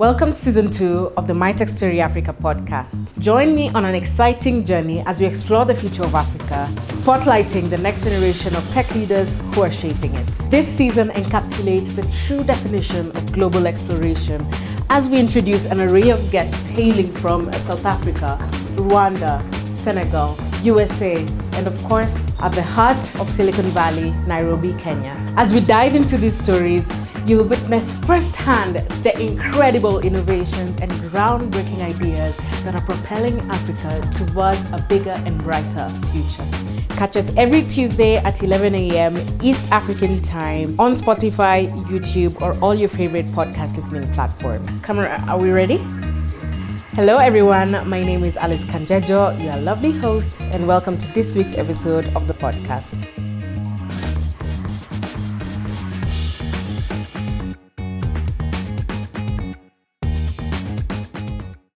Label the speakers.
Speaker 1: Welcome to season two of the My Tech Story Africa podcast. Join me on an exciting journey as we explore the future of Africa, spotlighting the next generation of tech leaders who are shaping it. This season encapsulates the true definition of global exploration as we introduce an array of guests hailing from South Africa, Rwanda, Senegal, USA, and of course, at the heart of Silicon Valley, Nairobi, Kenya. As we dive into these stories, you'll witness firsthand the incredible innovations and groundbreaking ideas that are propelling Africa towards a bigger and brighter future. Catch us every Tuesday at 11 a.m. East African time on Spotify, YouTube, or all your favorite podcast listening platforms. Camera, are we ready? Hello, everyone. My name is Alice Kanjejo, your lovely host, and welcome to this week's episode of the podcast.